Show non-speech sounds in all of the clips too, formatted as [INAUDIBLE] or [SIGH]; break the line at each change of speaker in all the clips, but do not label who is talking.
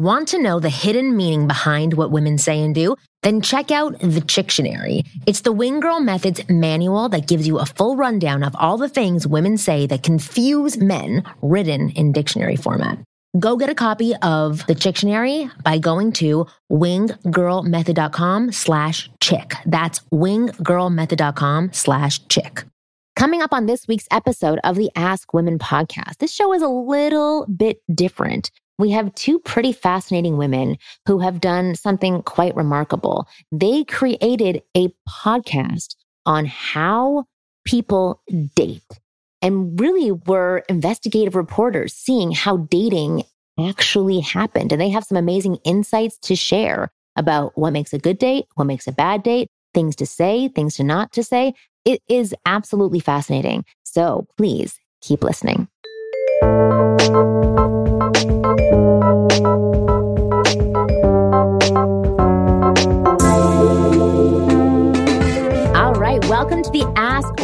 Want to know the hidden meaning behind what women say and do? Then check out the Chictionary. It's the Wing Girl Methods manual that gives you a full rundown of all the things women say that confuse men written in dictionary format. Go get a copy of the Chictionary by going to winggirlmethod.com slash chick. That's winggirlmethod.com slash chick. Coming up on this week's episode of the Ask Women podcast, this show is a little bit different. We have two pretty fascinating women who have done something quite remarkable. They created a podcast on how people date and really were investigative reporters seeing how dating actually happened. And they have some amazing insights to share about what makes a good date, what makes a bad date, things to say, things to not to say. It is absolutely fascinating. So please keep listening.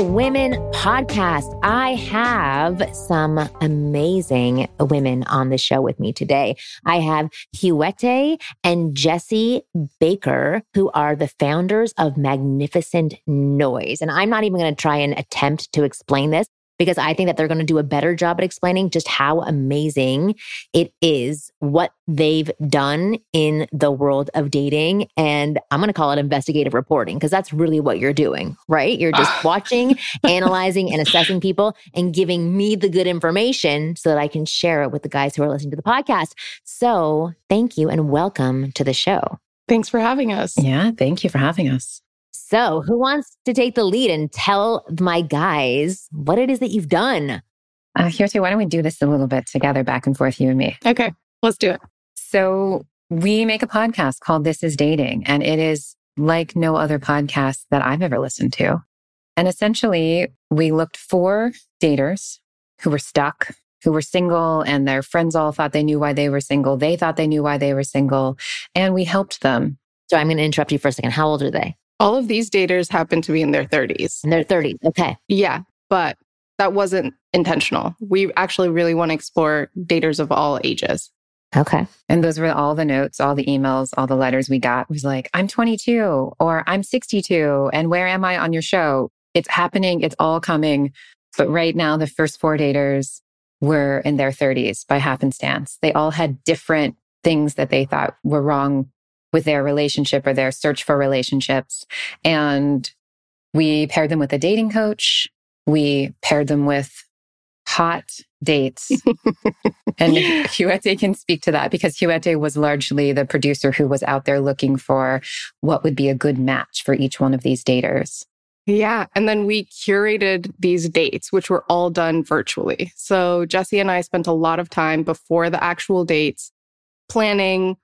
Women podcast. I have some amazing women on the show with me today. I have Huete and Jesse Baker, who are the founders of Magnificent Noise. And I'm not even going to try and attempt to explain this because I think that they're going to do a better job at explaining just how amazing it is what they've done in the world of dating. And I'm going to call it investigative reporting because that's really what you're doing, right? You're just [LAUGHS] watching, analyzing, and assessing people and giving me the good information so that I can share it with the guys who are listening to the podcast. So thank you and welcome to the show.
Thanks for having us.
Yeah, thank you for having us.
So, who wants to take the lead and tell my guys what it is that you've done?
Uh, Huete, why don't we do this a little bit together, back and forth, you and me?
Okay, let's do it.
So, we make a podcast called This is Dating, and it is like no other podcast that I've ever listened to. And essentially, we looked for daters who were stuck, who were single, and their friends all thought they knew why they were single. They thought they knew why they were single, and we helped them.
So, I'm going to interrupt you for a second. How old are they?
All of these daters happen to be in their 30s.
In their 30s. Okay.
Yeah, but that wasn't intentional. We actually really want to explore daters of all ages.
Okay.
And those were all the notes, all the emails, all the letters we got was like, I'm 22 or I'm 62. And where am I on your show? It's happening. It's all coming. But right now, the first four daters were in their 30s by happenstance. They all had different things that they thought were wrong with their relationship or their search for relationships. And we paired them with a dating coach. We paired them with hot dates. [LAUGHS] and Huete can speak to that because Huete was largely the producer who was out there looking for what would be a good match for each one of these daters.
Yeah. And then we curated these dates, which were all done virtually. So Jesse and I spent a lot of time before the actual dates planning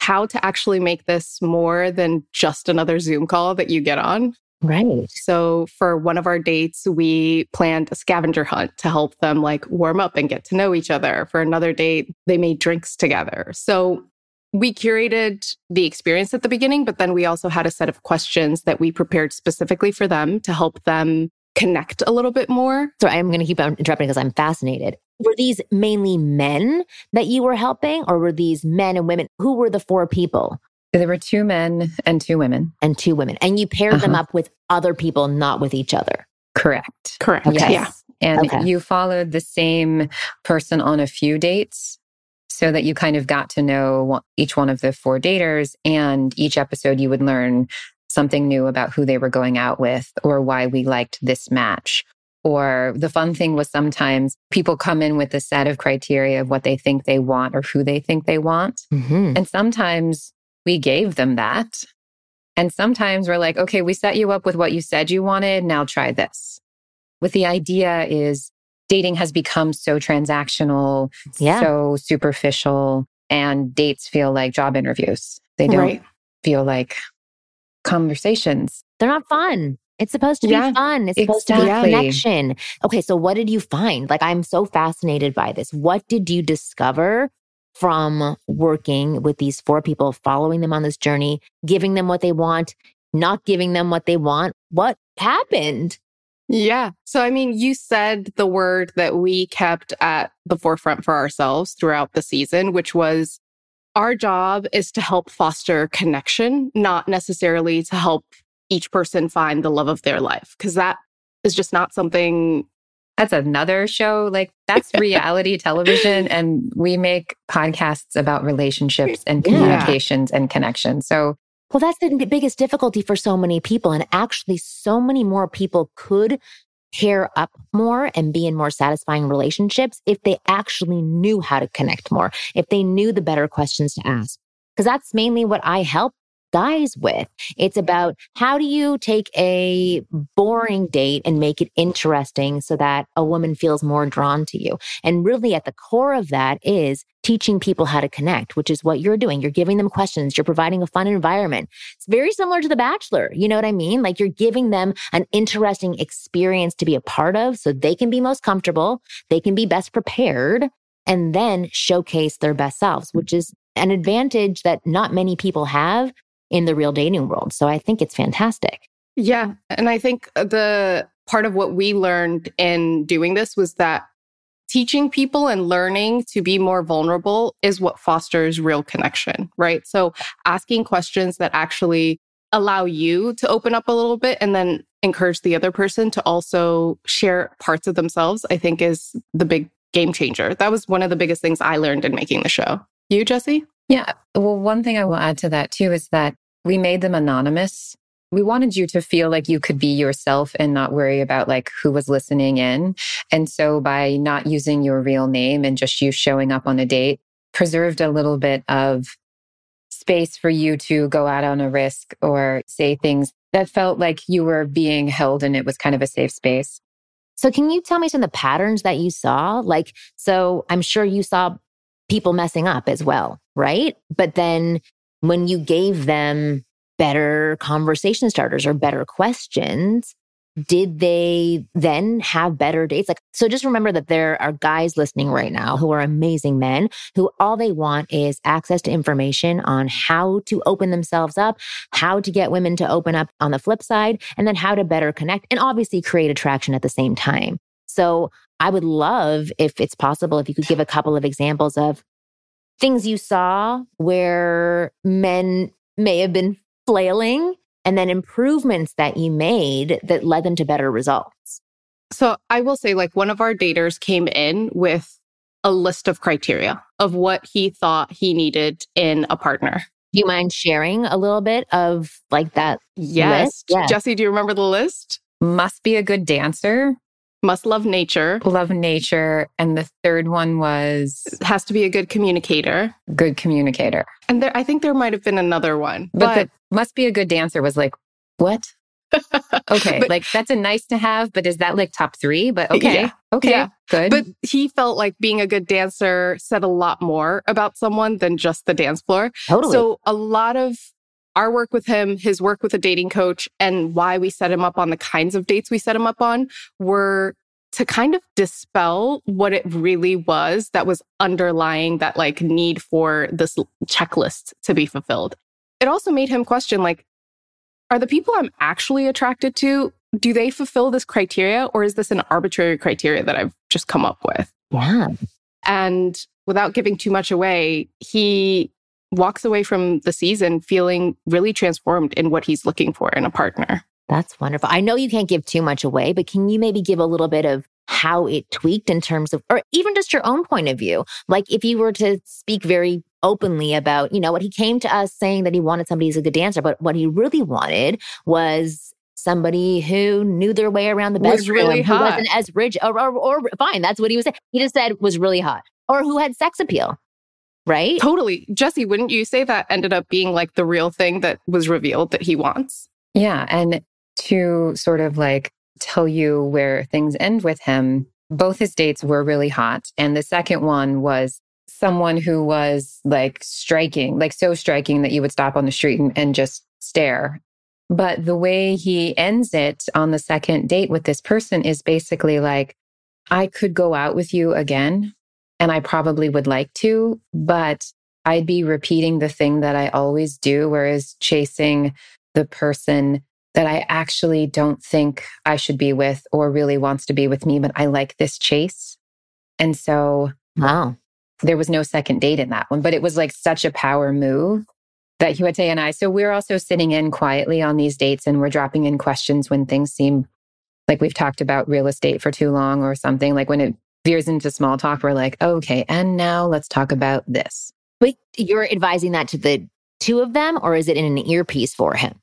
how to actually make this more than just another Zoom call that you get on.
Right.
So for one of our dates, we planned a scavenger hunt to help them like warm up and get to know each other. For another date, they made drinks together. So we curated the experience at the beginning, but then we also had a set of questions that we prepared specifically for them to help them connect a little bit more.
So I'm going to keep on interrupting because I'm fascinated. Were these mainly men that you were helping, or were these men and women? Who were the four people?
There were two men and two women.
And two women. And you paired uh-huh. them up with other people, not with each other.
Correct.
Correct.
Okay.
Yeah.
And
Okay.
you followed the same person on a few dates so that you kind of got to know each one of the four daters. And each episode, you would learn something new about who they were going out with or why we liked this match. Or the fun thing was sometimes people come in with a set of criteria of what they think they want or who they think they want.
Mm-hmm.
And sometimes we gave them that. And sometimes we're like, okay, we set you up with what you said you wanted. Now try this. With the idea is dating has become so transactional,
Yeah.
so superficial. and dates feel like job interviews. They don't
Right.
feel like conversations.
They're not fun. It's supposed to
Yeah,
be fun. It's supposed to
exactly.
be connection. Okay, so what did you find? Like, I'm so fascinated by this. What did you discover from working with these four people, following them on this journey, giving them what they want, not giving them what they want? What happened?
Yeah. So, I mean, you said the word that we kept at the forefront for ourselves throughout the season, which was our job is to help foster connection, not necessarily to help each person find the love of their life, because that is just not something.
That's another show. Like that's [LAUGHS] reality television. And we make podcasts about relationships and
Yeah.
communications and connections. So
Well, that's the biggest difficulty for so many people. And actually, so many more people could pair up more and be in more satisfying relationships if they actually knew how to connect more, if they knew the better questions to ask. Because that's mainly what I help guys with. It's about how do you take a boring date and make it interesting so that a woman feels more drawn to you. And really at the core of that is teaching people how to connect, which is what you're doing. You're giving them questions. You're providing a fun environment. It's very similar to The Bachelor. You know what I mean? Like you're giving them an interesting experience to be a part of so they can be most comfortable. They can be best prepared and then showcase their best selves, which is an advantage that not many people have in the real dating world. So I think it's fantastic.
Yeah. And I think the part of what we learned in doing this was that teaching people and learning to be more vulnerable is what fosters real connection, right? So asking questions that actually allow you to open up a little bit and then encourage the other person to also share parts of themselves, I think is the big game changer. That was one of the biggest things I learned in making the show. You, Jesse?
Yeah. Well, one thing I will add to that too is that we made them anonymous. We wanted you to feel like you could be yourself and not worry about like who was listening in. And so by not using your real name and just you showing up on a date, preserved a little bit of space for you to go out on a risk or say things that felt like you were being held and it was kind of a safe space.
So can you tell me some of the patterns that you saw? Like, so I'm sure you saw people messing up as well, right? But then when you gave them better conversation starters or better questions, did they then have better dates? Like, so just remember that there are guys listening right now who are amazing men who all they want is access to information on how to open themselves up, how to get women to open up on the flip side, and then how to better connect and obviously create attraction at the same time. So I would love if it's possible, if you could give a couple of examples of things you saw where men may have been flailing and then improvements that you made that led them to better results.
So I will say, like, one of our daters came in with a list of criteria of what he thought he needed in a partner.
Do you mind sharing a little bit of like that?
Yes.
List? Yeah.
Jesse, do you remember the list?
Must be a good dancer,
Must love nature,
love nature. And the third one was
has to be a good communicator.
good communicator.
And there, I think there might have been another one,
But, the must be a good dancer was like, what? [LAUGHS] Okay.
But-
like that's a nice to have, but is that like top three? But okay.
Yeah.
Okay.
Yeah.
Good.
but he felt like being a good dancer said a lot more about someone than just the dance floor.
Totally.
So a lot of our work with him, his work with a dating coach, and why we set him up on the kinds of dates we set him up on were to kind of dispel what it really was that was underlying that like need for this checklist to be fulfilled. It also made him question like, are the people I'm actually attracted to, do they fulfill this criteria or is this an arbitrary criteria that I've just come up with?
yeah.
And without giving too much away, he walks away from the season feeling really transformed in what he's looking for in a partner.
That's wonderful. I know you can't give too much away, but can you maybe give a little bit of how it tweaked in terms of, or even just your own point of view? Like if you were to speak very openly about, you know, what he came to us saying that he wanted somebody who's a good dancer, but what he really wanted was somebody who knew their way around the
Was
bedroom,
really
who wasn't as rich, or, or, or fine, that's what he was saying. He just said was really hot, or who had sex appeal, right?
Totally. Jesse, wouldn't you say that ended up being like the real thing that was revealed that he wants?
yeah. And to sort of like tell you where things end with him, both his dates were really hot. And the second one was someone who was like striking, like so striking that you would stop on the street and, and just stare. But the way he ends it on the second date with this person is basically like, I could go out with you again, and I probably would like to, but I'd be repeating the thing that I always do, whereas chasing the person that I actually don't think I should be with or really wants to be with me, but I like this chase. And so,
wow,
there was no second date in that one, but it was like such a power move that Huete and I. So we're also sitting in quietly on these dates and we're dropping in questions when things seem like we've talked about real estate for too long or something. Like when it veers into small talk, we're like, okay, and now let's talk about this.
Wait, you're advising that to the two of them, or is it in an earpiece for him?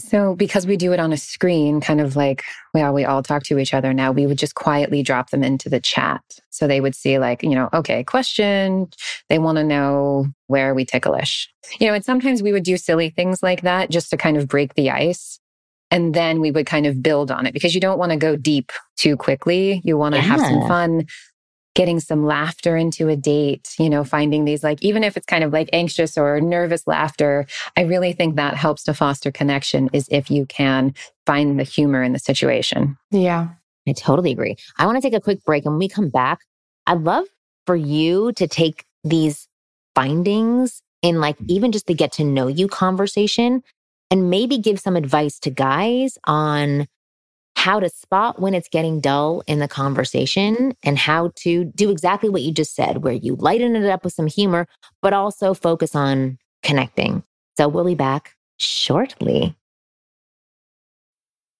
So, because we do it on a screen, kind of like, well, we all talk to each other now, we would just quietly drop them into the chat. So they would see, like, you know, okay, question. They want to know where are we ticklish. You know, and sometimes we would do silly things like that just to kind of break the ice. And then we would kind of build on it because you don't want to go deep too quickly. You want to yeah. have some fun, getting some laughter into a date, you know, finding these like, even if it's kind of like anxious or nervous laughter, I really think that helps to foster connection is if you can find the humor in the situation.
Yeah.
I totally agree. I want to take a quick break and when we come back, I'd love for you to take these findings in like even just the get to know you conversation and maybe give some advice to guys on how to spot when it's getting dull in the conversation and how to do exactly what you just said, where you lighten it up with some humor, but also focus on connecting. So we'll be back shortly.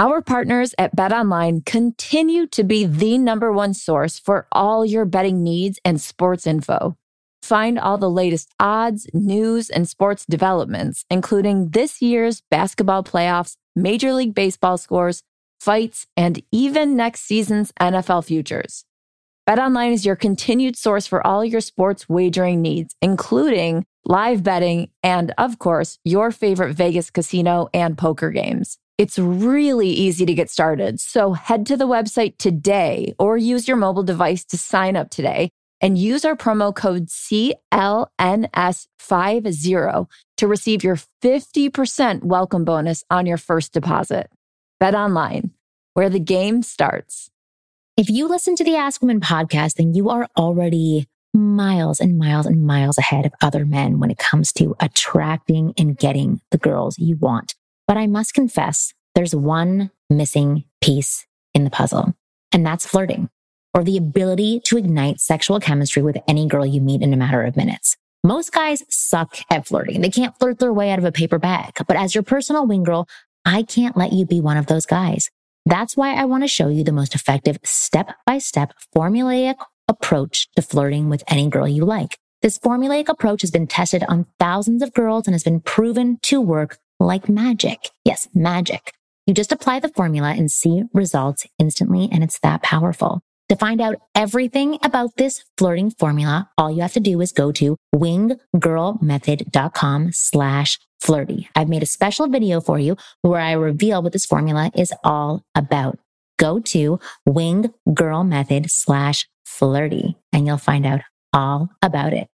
Our partners at BetOnline continue to be the number one source for all your betting needs and sports info. Find all the latest odds, news, and sports developments, including this year's basketball playoffs, Major League Baseball scores, fights, and even next season's NFL futures. BetOnline is your continued source for all your sports wagering needs, including live betting and, of course, your favorite Vegas casino and poker games. It's really easy to get started. So head to the website today or use your mobile device to sign up today and use our promo code CLNS50 to receive your 50% welcome bonus on your first deposit. BetOnline, where the game starts.
If you listen to the Ask Women podcast, then you are already miles and miles and miles ahead of other men when it comes to attracting and getting the girls you want. But I must confess, there's one missing piece in the puzzle, and that's flirting or the ability to ignite sexual chemistry with any girl you meet in a matter of minutes. Most guys suck at flirting. They can't flirt their way out of a paper bag. But as your personal wing girl, I can't let you be one of those guys. That's why I want to show you the most effective step by step formulaic approach to flirting with any girl you like. This formulaic approach has been tested on thousands of girls and has been proven to work like magic. Yes, magic. You just apply the formula and see results instantly, and it's that powerful. To find out everything about this flirting formula, all you have to do is go to winggirlmethod.com slash flirty. I've made a special video for you where I reveal what this formula is all about. Go to winggirlmethod slash flirty and you'll find out all about it.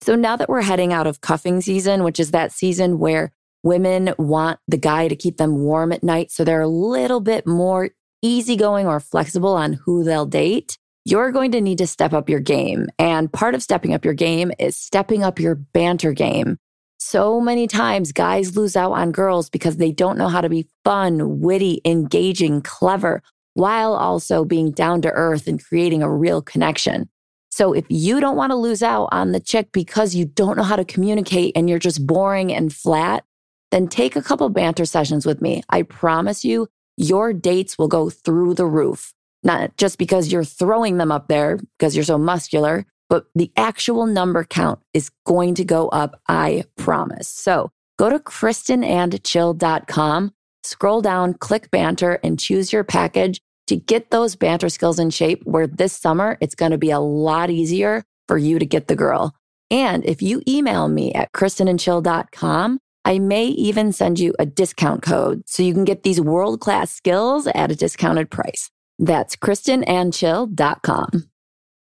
So now that we're heading out of cuffing season, which is that season where Women want the guy to keep them warm at night. So they're a little bit more easygoing or flexible on who they'll date. You're going to need to step up your game. And part of stepping up your game is stepping up your banter game. So many times guys lose out on girls because they don't know how to be fun, witty, engaging, clever, while also being down to earth and creating a real connection. So if you don't want to lose out on the chick because you don't know how to communicate and you're just boring and flat, then take a couple banter sessions with me. I promise you, your dates will go through the roof. Not just because you're throwing them up there because you're so muscular, but the actual number count is going to go up, I promise. So go to kristenandchill.com, scroll down, click banter, and choose your package to get those banter skills in shape where this summer it's going to be a lot easier for you to get the girl. And if you email me at kristenandchill.com, I may even send you a discount code so you can get these world class skills at a discounted price. That's kristenandchill.com.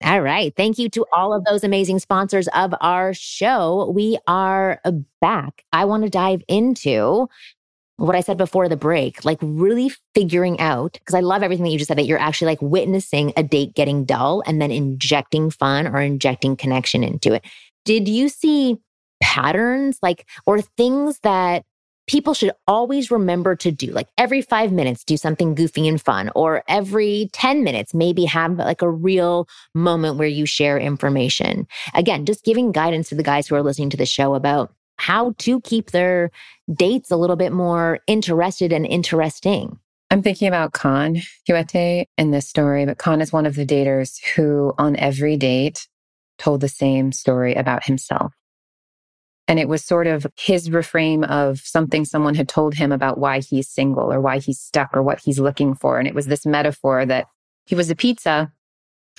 All right. Thank you to all of those amazing sponsors of our show. We are back. I want to dive into what I said before the break, like really figuring out, because I love everything that you just said, that you're actually like witnessing a date getting dull and then injecting fun or injecting connection into it. Did you see patterns like, or things that people should always remember to do. Like every five minutes, do something goofy and fun, or every 10 minutes, maybe have like a real moment where you share information. Again, just giving guidance to the guys who are listening to the show about how to keep their dates a little bit more interested and interesting.
I'm thinking about Khan Huete in this story, but Khan is one of the daters who, on every date, told the same story about himself. And it was sort of his reframe of something someone had told him about why he's single or why he's stuck or what he's looking for. And it was this metaphor that he was a pizza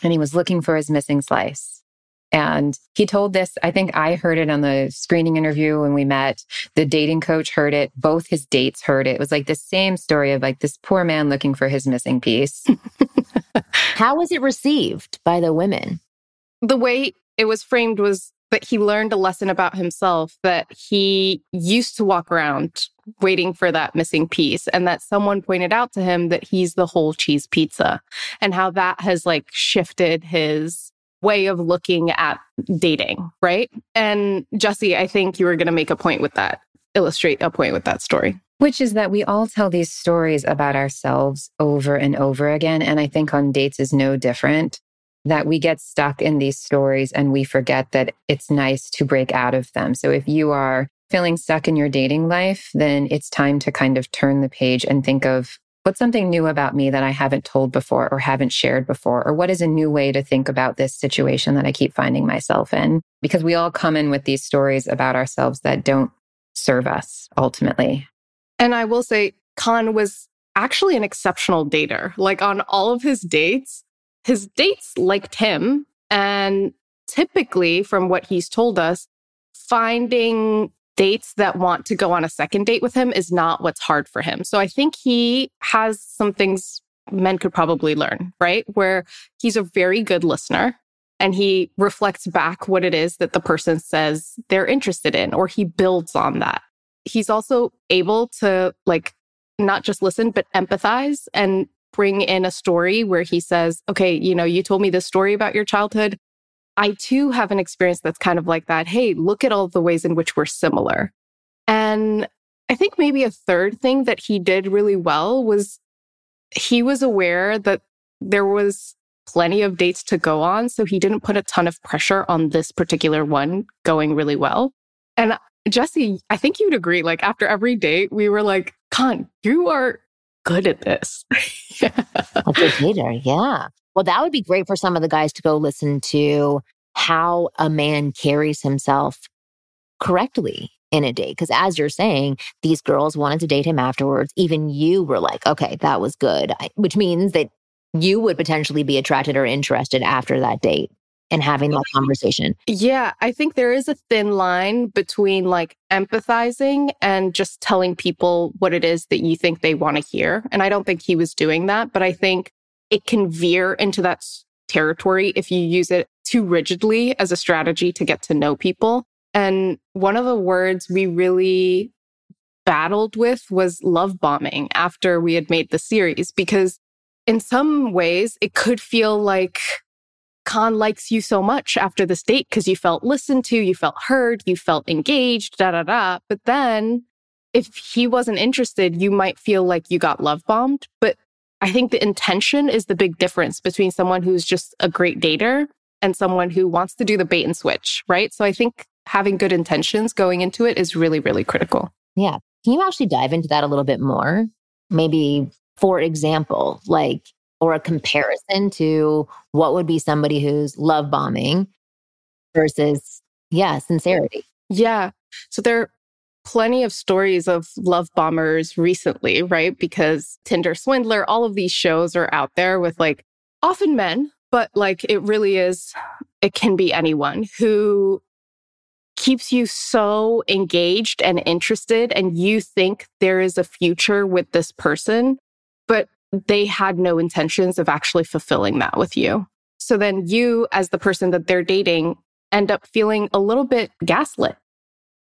and he was looking for his missing slice. And he told this, I think I heard it on the screening interview when we met. The dating coach heard it. Both his dates heard it. It was like the same story of like this poor man looking for his missing piece. [LAUGHS]
How was it received by the women?
The way it was framed was but he learned a lesson about himself that he used to walk around waiting for that missing piece and that someone pointed out to him that he's the whole cheese pizza and how that has like shifted his way of looking at dating, right? And Jesse, I think you were going to make a point with that, illustrate a point with that story.
Which is that we all tell these stories about ourselves over and over again. And I think on dates is no different that we get stuck in these stories and we forget that it's nice to break out of them. So if you are feeling stuck in your dating life, then it's time to kind of turn the page and think of what's something new about me that I haven't told before or haven't shared before? Or what is a new way to think about this situation that I keep finding myself in? Because we all come in with these stories about ourselves that don't serve us ultimately.
And I will say, Khan was actually an exceptional dater. Like on all of his dates, his dates liked him. And typically, from what he's told us, finding dates that want to go on a second date with him is not what's hard for him. So I think he has some things men could probably learn, right? Where he's a very good listener and he reflects back what it is that the person says they're interested in, or he builds on that. He's also able to like not just listen, but empathize and bring in a story where he says, okay, you know, you told me this story about your childhood. I too have an experience that's kind of like that. Hey, look at all the ways in which we're similar. And I think maybe a third thing that he did really well was he was aware that there was plenty of dates to go on. So he didn't put a ton of pressure on this particular one going really well. And uh, Jesse, I think you'd agree. Like after every date, we were like, Khan, you are good at this.
a good leader. Yeah. Well, that would be great for some of the guys to go listen to how a man carries himself correctly in a date. Because as you're saying, these girls wanted to date him afterwards. Even you were like, okay, that was good, which means that you would potentially be attracted or interested after that date and having that conversation.
Yeah, I think there is a thin line between like empathizing and just telling people what it is that you think they want to hear. And I don't think he was doing that, but I think it can veer into that territory if you use it too rigidly as a strategy to get to know people. And one of the words we really battled with was love bombing after we had made the series, because in some ways it could feel like Khan likes you so much after this date because you felt listened to, you felt heard, you felt engaged, da da da. But then if he wasn't interested, you might feel like you got love bombed. But I think the intention is the big difference between someone who's just a great dater and someone who wants to do the bait and switch, right? So I think having good intentions going into it is really, really critical.
Yeah. Can you actually dive into that a little bit more? Maybe, for example, like or a comparison to what would be somebody who's love bombing versus, yeah, sincerity.
Yeah. So there are plenty of stories of love bombers recently, right? Because Tinder Swindler, all of these shows are out there with like often men, but like it really is, it can be anyone who keeps you so engaged and interested and you think there is a future with this person, but they had no intentions of actually fulfilling that with you. So then you, as the person that they're dating, end up feeling a little bit gaslit.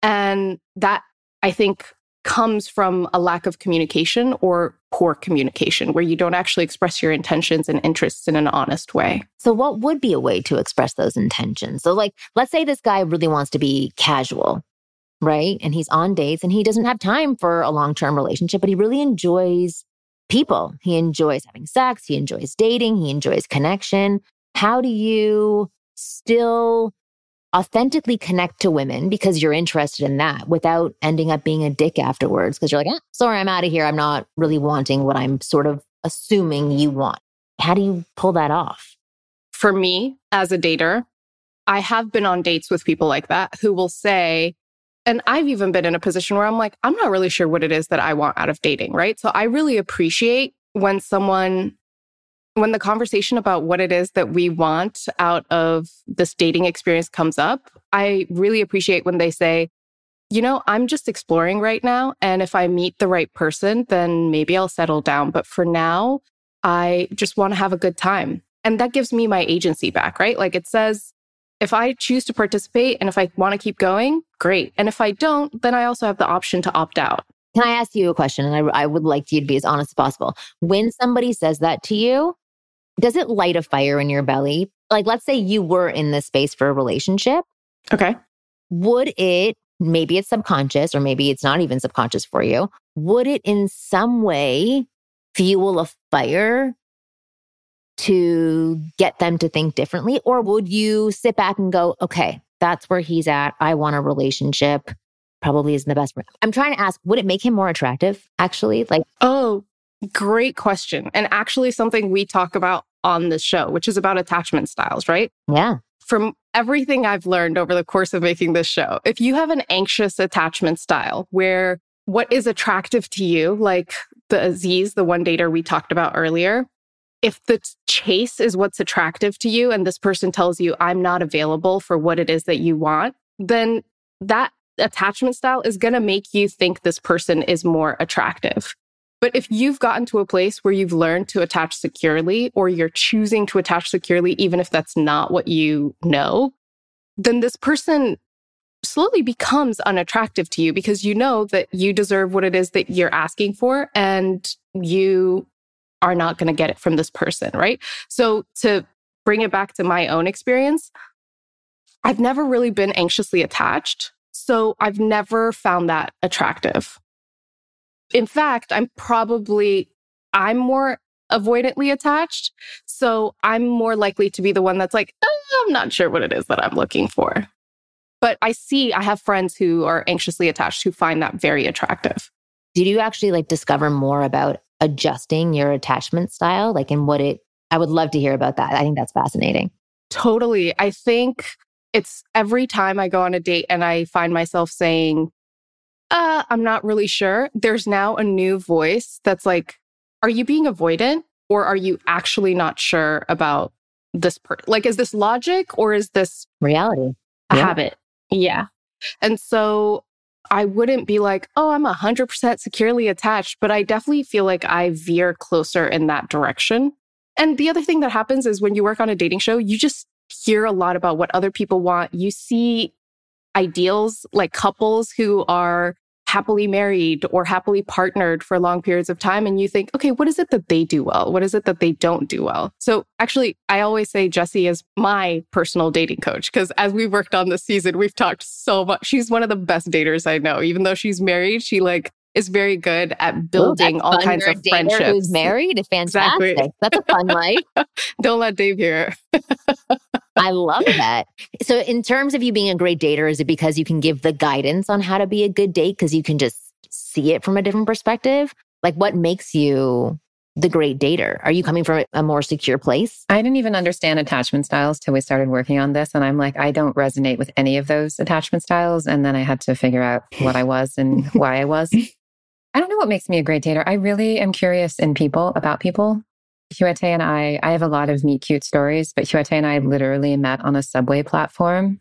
And that I think comes from a lack of communication or poor communication where you don't actually express your intentions and interests in an honest way.
So, what would be a way to express those intentions? So, like, let's say this guy really wants to be casual, right? And he's on dates and he doesn't have time for a long term relationship, but he really enjoys people. He enjoys having sex, he enjoys dating, he enjoys connection. How do you still authentically connect to women because you're interested in that without ending up being a dick afterwards because you're like, eh, sorry, I'm out of here. I'm not really wanting what I'm sort of assuming you want. How do you pull that off?
For me, as a dater, I have been on dates with people like that who will say, and I've even been in a position where I'm like, I'm not really sure what it is that I want out of dating, right? So I really appreciate when someone when the conversation about what it is that we want out of this dating experience comes up, I really appreciate when they say, you know, I'm just exploring right now. And if I meet the right person, then maybe I'll settle down. But for now, I just want to have a good time. And that gives me my agency back, right? Like it says, if I choose to participate and if I want to keep going, great. And if I don't, then I also have the option to opt out.
Can I ask you a question? And I, I would like you to be as honest as possible. When somebody says that to you, does it light a fire in your belly? Like, let's say you were in this space for a relationship.
Okay.
Would it, maybe it's subconscious or maybe it's not even subconscious for you, would it in some way fuel a fire to get them to think differently? Or would you sit back and go, okay, that's where he's at. I want a relationship. Probably isn't the best. I'm trying to ask, would it make him more attractive actually? Like,
oh, great question. And actually, something we talk about on this show, which is about attachment styles, right?
Yeah.
From everything I've learned over the course of making this show, if you have an anxious attachment style where what is attractive to you, like the Aziz, the one dater we talked about earlier, if the chase is what's attractive to you and this person tells you, I'm not available for what it is that you want, then that attachment style is going to make you think this person is more attractive. But if you've gotten to a place where you've learned to attach securely, or you're choosing to attach securely, even if that's not what you know, then this person slowly becomes unattractive to you because you know that you deserve what it is that you're asking for and you are not going to get it from this person, right? So to bring it back to my own experience, I've never really been anxiously attached. So I've never found that attractive in fact, I'm probably, I'm more avoidantly attached. So I'm more likely to be the one that's like, oh, I'm not sure what it is that I'm looking for. But I see, I have friends who are anxiously attached who find that very attractive.
Did you actually like discover more about adjusting your attachment style? Like, in what it, I would love to hear about that. I think that's fascinating.
Totally. I think it's every time I go on a date and I find myself saying, uh, I'm not really sure. There's now a new voice that's like, are you being avoidant or are you actually not sure about this person? Like, is this logic or is this
reality?
A yeah. habit? Yeah. And so I wouldn't be like, oh, I'm 100% securely attached, but I definitely feel like I veer closer in that direction. And the other thing that happens is when you work on a dating show, you just hear a lot about what other people want. You see ideals like couples who are happily married or happily partnered for long periods of time and you think okay what is it that they do well what is it that they don't do well so actually i always say Jesse is my personal dating coach because as we've worked on this season we've talked so much she's one of the best daters i know even though she's married she like is very good at building Ooh, all kinds of friendships.
Who's married? Fantastic. Exactly. That's a fun life. [LAUGHS]
Don't let Dave hear. [LAUGHS]
I love that. So, in terms of you being a great dater, is it because you can give the guidance on how to be a good date because you can just see it from a different perspective? Like, what makes you the great dater? Are you coming from a more secure place?
I didn't even understand attachment styles till we started working on this. And I'm like, I don't resonate with any of those attachment styles. And then I had to figure out what I was and why I was. [LAUGHS] I don't know what makes me a great dater. I really am curious in people about people. Huete and I, I have a lot of meet cute stories, but Huete and I literally met on a subway platform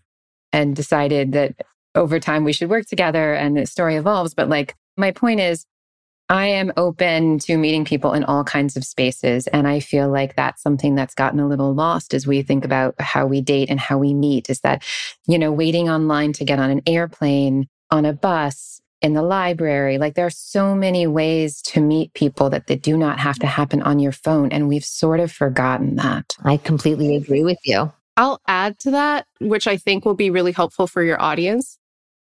and decided that over time we should work together and the story evolves. But like, my point is, I am open to meeting people in all kinds of spaces. And I feel like that's something that's gotten a little lost as we think about how we date and how we meet is that, you know, waiting online to get on an airplane, on a bus, in the library. Like there are so many ways to meet people that they do not have to happen on your phone. And we've sort of forgotten that.
I completely agree with you.
I'll add to that, which I think will be really helpful for your audience.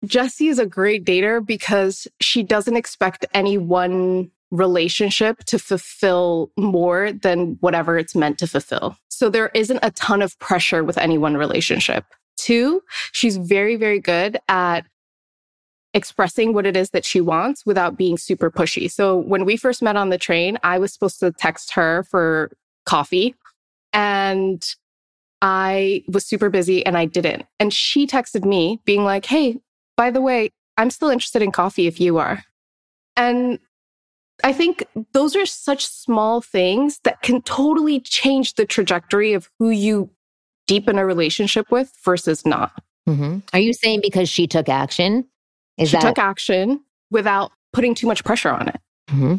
Jesse is a great dater because she doesn't expect any one relationship to fulfill more than whatever it's meant to fulfill. So there isn't a ton of pressure with any one relationship. Two, she's very, very good at expressing what it is that she wants without being super pushy. So when we first met on the train, I was supposed to text her for coffee and I was super busy and I didn't. And she texted me being like, Hey, by the way, I'm still interested in coffee if you are. And I think those are such small things that can totally change the trajectory of who you deepen a relationship with versus not.
Mm-hmm. Are you saying because she took action
is she that... took action without putting too much pressure on it.
Mm-hmm.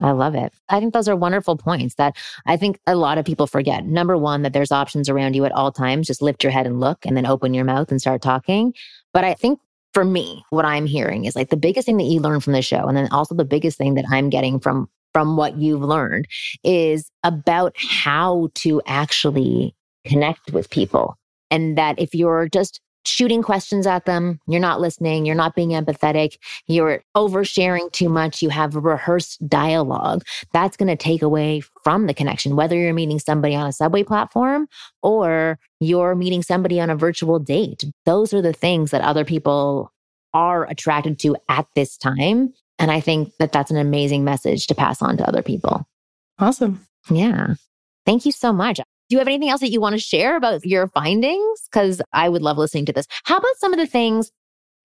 I love it. I think those are wonderful points that I think a lot of people forget. Number one, that there's options around you at all times. Just lift your head and look and then open your mouth and start talking. But I think for me, what I'm hearing is like the biggest thing that you learn from the show. And then also the biggest thing that I'm getting from from what you've learned is about how to actually connect with people. And that if you're just shooting questions at them. You're not listening. You're not being empathetic. You're oversharing too much. You have rehearsed dialogue. That's going to take away from the connection, whether you're meeting somebody on a subway platform or you're meeting somebody on a virtual date. Those are the things that other people are attracted to at this time. And I think that that's an amazing message to pass on to other people.
Awesome.
Yeah. Thank you so much. You have anything else that you want to share about your findings? Because I would love listening to this. How about some of the things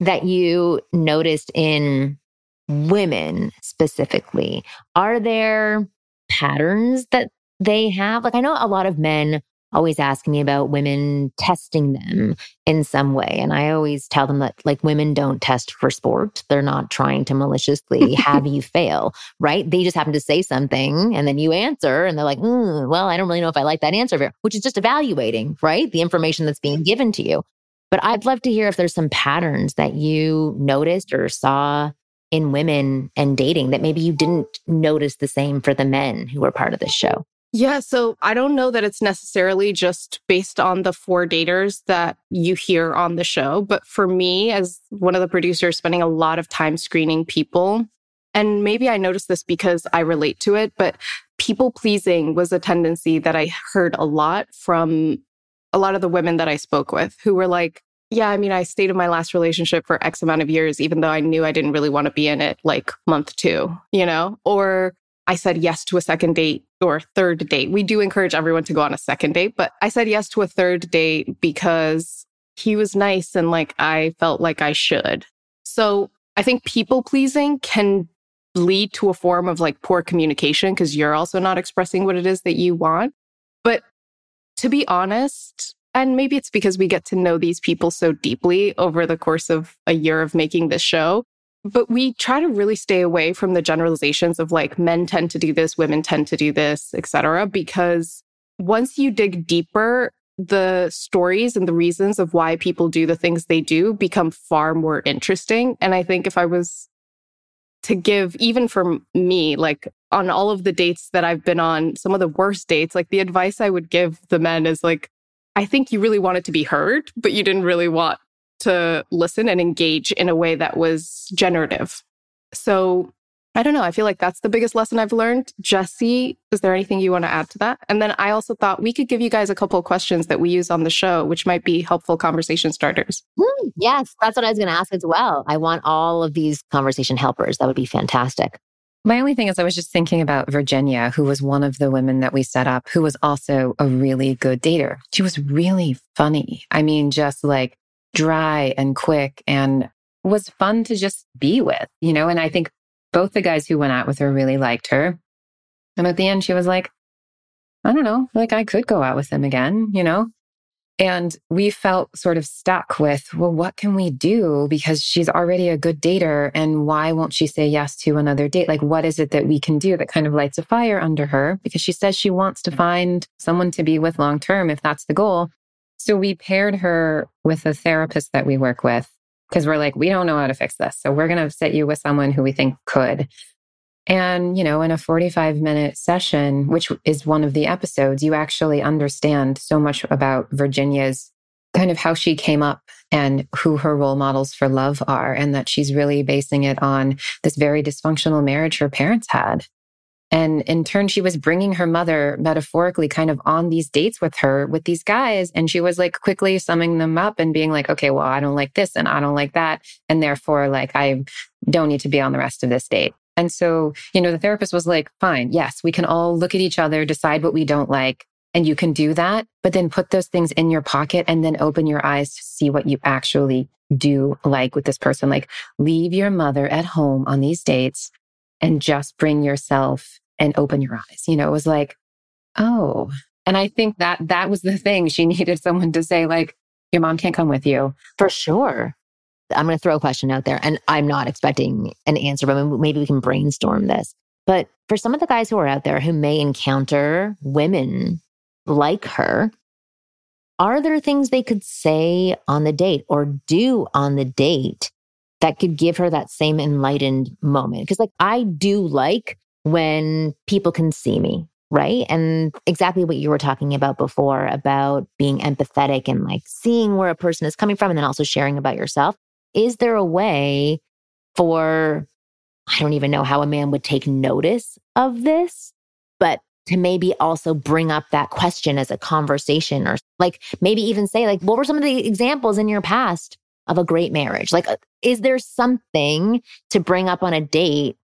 that you noticed in women specifically? Are there patterns that they have? Like, I know a lot of men always asking me about women testing them in some way. And I always tell them that like women don't test for sport. They're not trying to maliciously have you [LAUGHS] fail, right? They just happen to say something and then you answer and they're like, mm, well, I don't really know if I like that answer, which is just evaluating, right? The information that's being given to you. But I'd love to hear if there's some patterns that you noticed or saw in women and dating that maybe you didn't notice the same for the men who were part of this show.
Yeah, so I don't know that it's necessarily just based on the four daters that you hear on the show. But for me, as one of the producers, spending a lot of time screening people, and maybe I noticed this because I relate to it, but people pleasing was a tendency that I heard a lot from a lot of the women that I spoke with who were like, yeah, I mean, I stayed in my last relationship for X amount of years, even though I knew I didn't really want to be in it like month two, you know? Or I said yes to a second date or third date. We do encourage everyone to go on a second date, but I said yes to a third date because he was nice and like I felt like I should. So I think people pleasing can lead to a form of like poor communication because you're also not expressing what it is that you want. But to be honest, and maybe it's because we get to know these people so deeply over the course of a year of making this show. But we try to really stay away from the generalizations of like men tend to do this, women tend to do this, etc. Because once you dig deeper, the stories and the reasons of why people do the things they do become far more interesting. And I think if I was to give, even for me, like on all of the dates that I've been on, some of the worst dates, like the advice I would give the men is like, I think you really wanted to be heard, but you didn't really want to listen and engage in a way that was generative. So I don't know. I feel like that's the biggest lesson I've learned. Jesse, is there anything you want to add to that? And then I also thought we could give you guys a couple of questions that we use on the show, which might be helpful conversation starters.
Mm, yes, that's what I was going to ask as well. I want all of these conversation helpers. That would be fantastic.
My only thing is, I was just thinking about Virginia, who was one of the women that we set up, who was also a really good dater. She was really funny. I mean, just like dry and quick and was fun to just be with, you know? And I think both the guys who went out with her really liked her. And at the end, she was like, I don't know, like I could go out with them again, you know? And we felt sort of stuck with, well, what can we do? Because she's already a good dater. And why won't she say yes to another date? Like, what is it that we can do that kind of lights a fire under her? Because she says she wants to find someone to be with long term if that's the goal. So we paired her with a therapist that we work with because we're like, we don't know how to fix this. So we're going to set you with someone who we think could. And, you know, in a 45 minute session, which is one of the episodes, you actually understand so much about Virginia's kind of how she came up and who her role models for love are, and that she's really basing it on this very dysfunctional marriage her parents had. And in turn, she was bringing her mother metaphorically kind of on these dates with her, with these guys. And she was like quickly summing them up and being like, okay, well, I don't like this and I don't like that. And therefore, like, I don't need to be on the rest of this date. And so, you know, the therapist was like, fine, yes, we can all look at each other, decide what we don't like, and you can do that, but then put those things in your pocket and then open your eyes to see what you actually do like with this person. Like, leave your mother at home on these dates and just bring yourself and open your eyes. You know, it was like, oh. And I think that that was the thing. She [LAUGHS] needed someone to say, like, your mom can't come with you.
For sure. I'm going to throw a question out there and I'm not expecting an answer, but maybe we can brainstorm this. But for some of the guys who are out there who may encounter women like her, are there things they could say on the date or do on the date that could give her that same enlightened moment? Because, like, I do like when people can see me, right? And exactly what you were talking about before about being empathetic and like seeing where a person is coming from and then also sharing about yourself is there a way for, I don't even know how a man would take notice of this, but to maybe also bring up that question as a conversation or like maybe even say, like, what were some of the examples in your past of a great marriage? Like, uh, is there something to bring up on a date?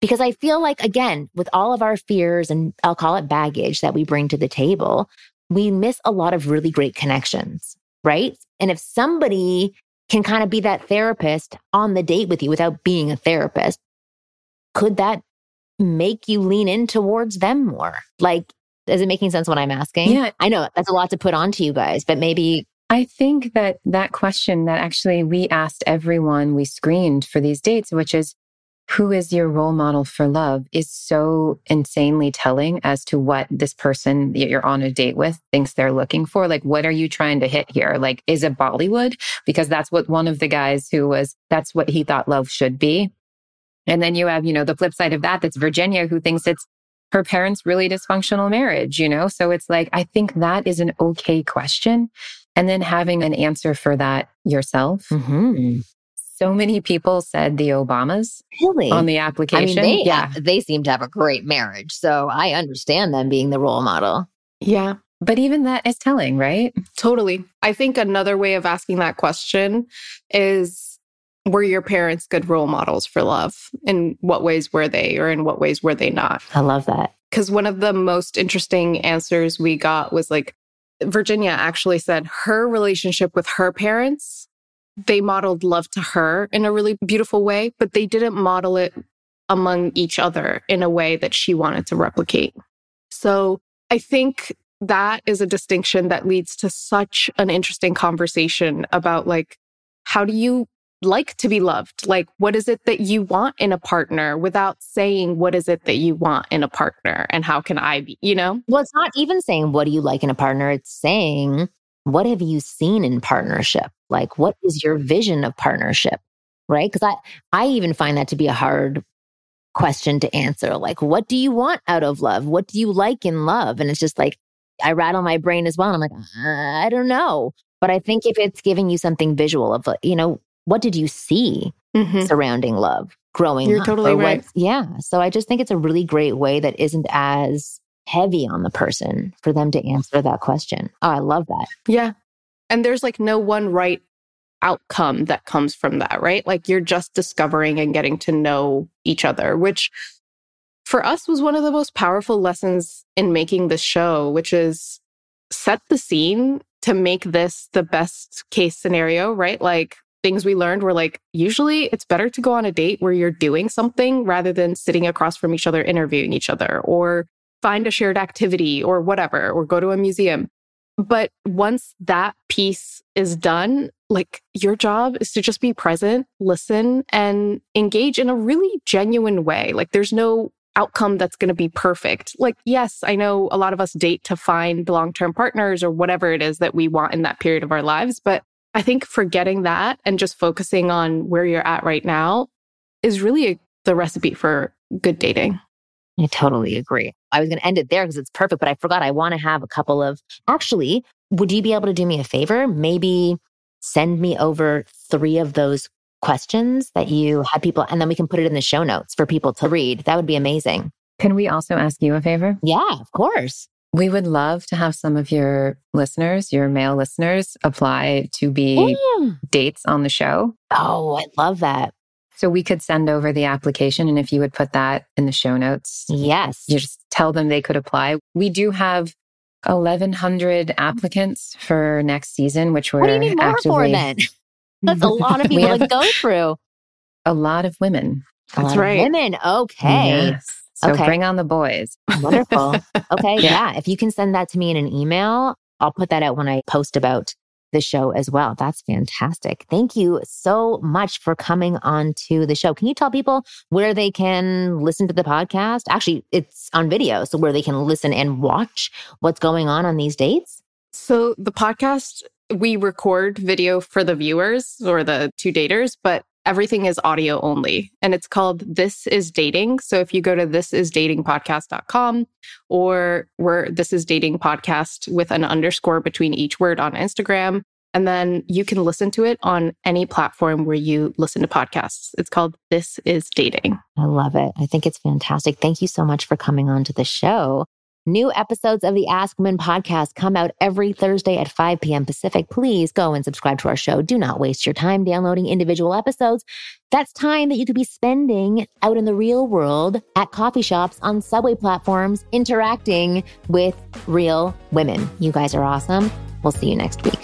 Because I feel like, again, with all of our fears and I'll call it baggage that we bring to the table, we miss a lot of really great connections, right? And if somebody can kind of be that therapist on the date with you without being a therapist, could that make you lean in towards them more? Like, is it making sense what I'm asking?
Yeah.
I know that's a lot to put onto you guys, but maybe.
I think that that question that actually we asked everyone we screened for these dates, which is who is your role model for love is so insanely telling as to what this person that you're on a date with thinks they're looking for. Like, what are you trying to hit here? Like, is it Bollywood? Because that's what one of the guys who was, that's what he thought love should be. And then you have, you know, the flip side of that, that's Virginia who thinks it's her parents' really dysfunctional marriage, you know? So it's like, I think that is an okay question. And then having an answer for that yourself.
Mm-hmm
so many people said the Obamas
really
on the application.
I mean, they, yeah, they seem to have a great marriage, so I understand them being the role model.
Yeah,
but even that is telling, right?
Totally. I think another way of asking that question is were your parents good role models for love? In what ways were they, or in what ways were they not?
I love that.
Because one of the most interesting answers we got was like, Virginia actually said her relationship with her parents they modeled love to her in a really beautiful way, but they didn't model it among each other in a way that she wanted to replicate. So I think that is a distinction that leads to such an interesting conversation about like, how do you like to be loved? Like, what is it that you want in a partner without saying, what is it that you want in a partner? And how can I be, you know?
Well, it's not even saying, what do you like in a partner? It's saying, what have you seen in partnership? Like, what is your vision of partnership? Right. Cause I, I even find that to be a hard question to answer. Like, what do you want out of love? What do you like in love? And it's just like, I rattle my brain as well. And I'm like, uh, I don't know. But I think if it's giving you something visual of, you know, what did you see mm-hmm. surrounding love growing
You're
up?
totally right.
Yeah. So I just think it's a really great way that isn't as heavy on the person for them to answer that question. Oh, I love that.
Yeah. And there's like no one right outcome that comes from that, right? Like you're just discovering and getting to know each other, which for us was one of the most powerful lessons in making the show, which is set the scene to make this the best case scenario, right? Like things we learned were like, usually it's better to go on a date where you're doing something rather than sitting across from each other, interviewing each other, or find a shared activity or whatever, or go to a museum. But once that piece is done, like your job is to just be present, listen, and engage in a really genuine way. Like there's no outcome that's going to be perfect. Like, yes, I know a lot of us date to find long term partners or whatever it is that we want in that period of our lives. But I think forgetting that and just focusing on where you're at right now is really a, the recipe for good dating.
I totally agree. I was going to end it there because it's perfect, but I forgot I want to have a couple of actually, would you be able to do me a favor? Maybe send me over three of those questions that you had people, and then we can put it in the show notes for people to read. That would be amazing.
Can we also ask you a favor?
Yeah, of course.
We would love to have some of your listeners, your male listeners, apply to be mm. dates on the show.
Oh, I love that.
So we could send over the application. And if you would put that in the show notes,
yes,
you just tell them they could apply. We do have 1,100 applicants for next season, which we're
what do you need more
actively,
for then? [LAUGHS] That's a lot of people to go through.
A lot of women.
That's right.
women. Okay.
Yes. So okay. bring on the boys.
Wonderful. [LAUGHS] Okay. yeah. yeah. If you can send that to me in an email, I'll put that out when I post about the show as well. That's fantastic. Thank you so much for coming on to the show. Can you tell people where they can listen to the podcast? Actually, it's on video, so where they can listen and watch what's going on on these dates?
So the podcast, we record video for the viewers or the two daters, but everything is audio only and it's called This is Dating. So if you go to thisisdatingpodcast.com or where This is Dating Podcast with an underscore between each word on Instagram, and then you can listen to it on any platform where you listen to podcasts. It's called This is Dating.
I love it. I think it's fantastic. Thank you so much for coming on to the show. New episodes of the Ask Women podcast come out every Thursday at 5 p.m. Pacific. Please go and subscribe to our show. Do not waste your time downloading individual episodes. That's time that you could be spending out in the real world at coffee shops, on subway platforms, interacting with real women. You guys are awesome. We'll see you next week.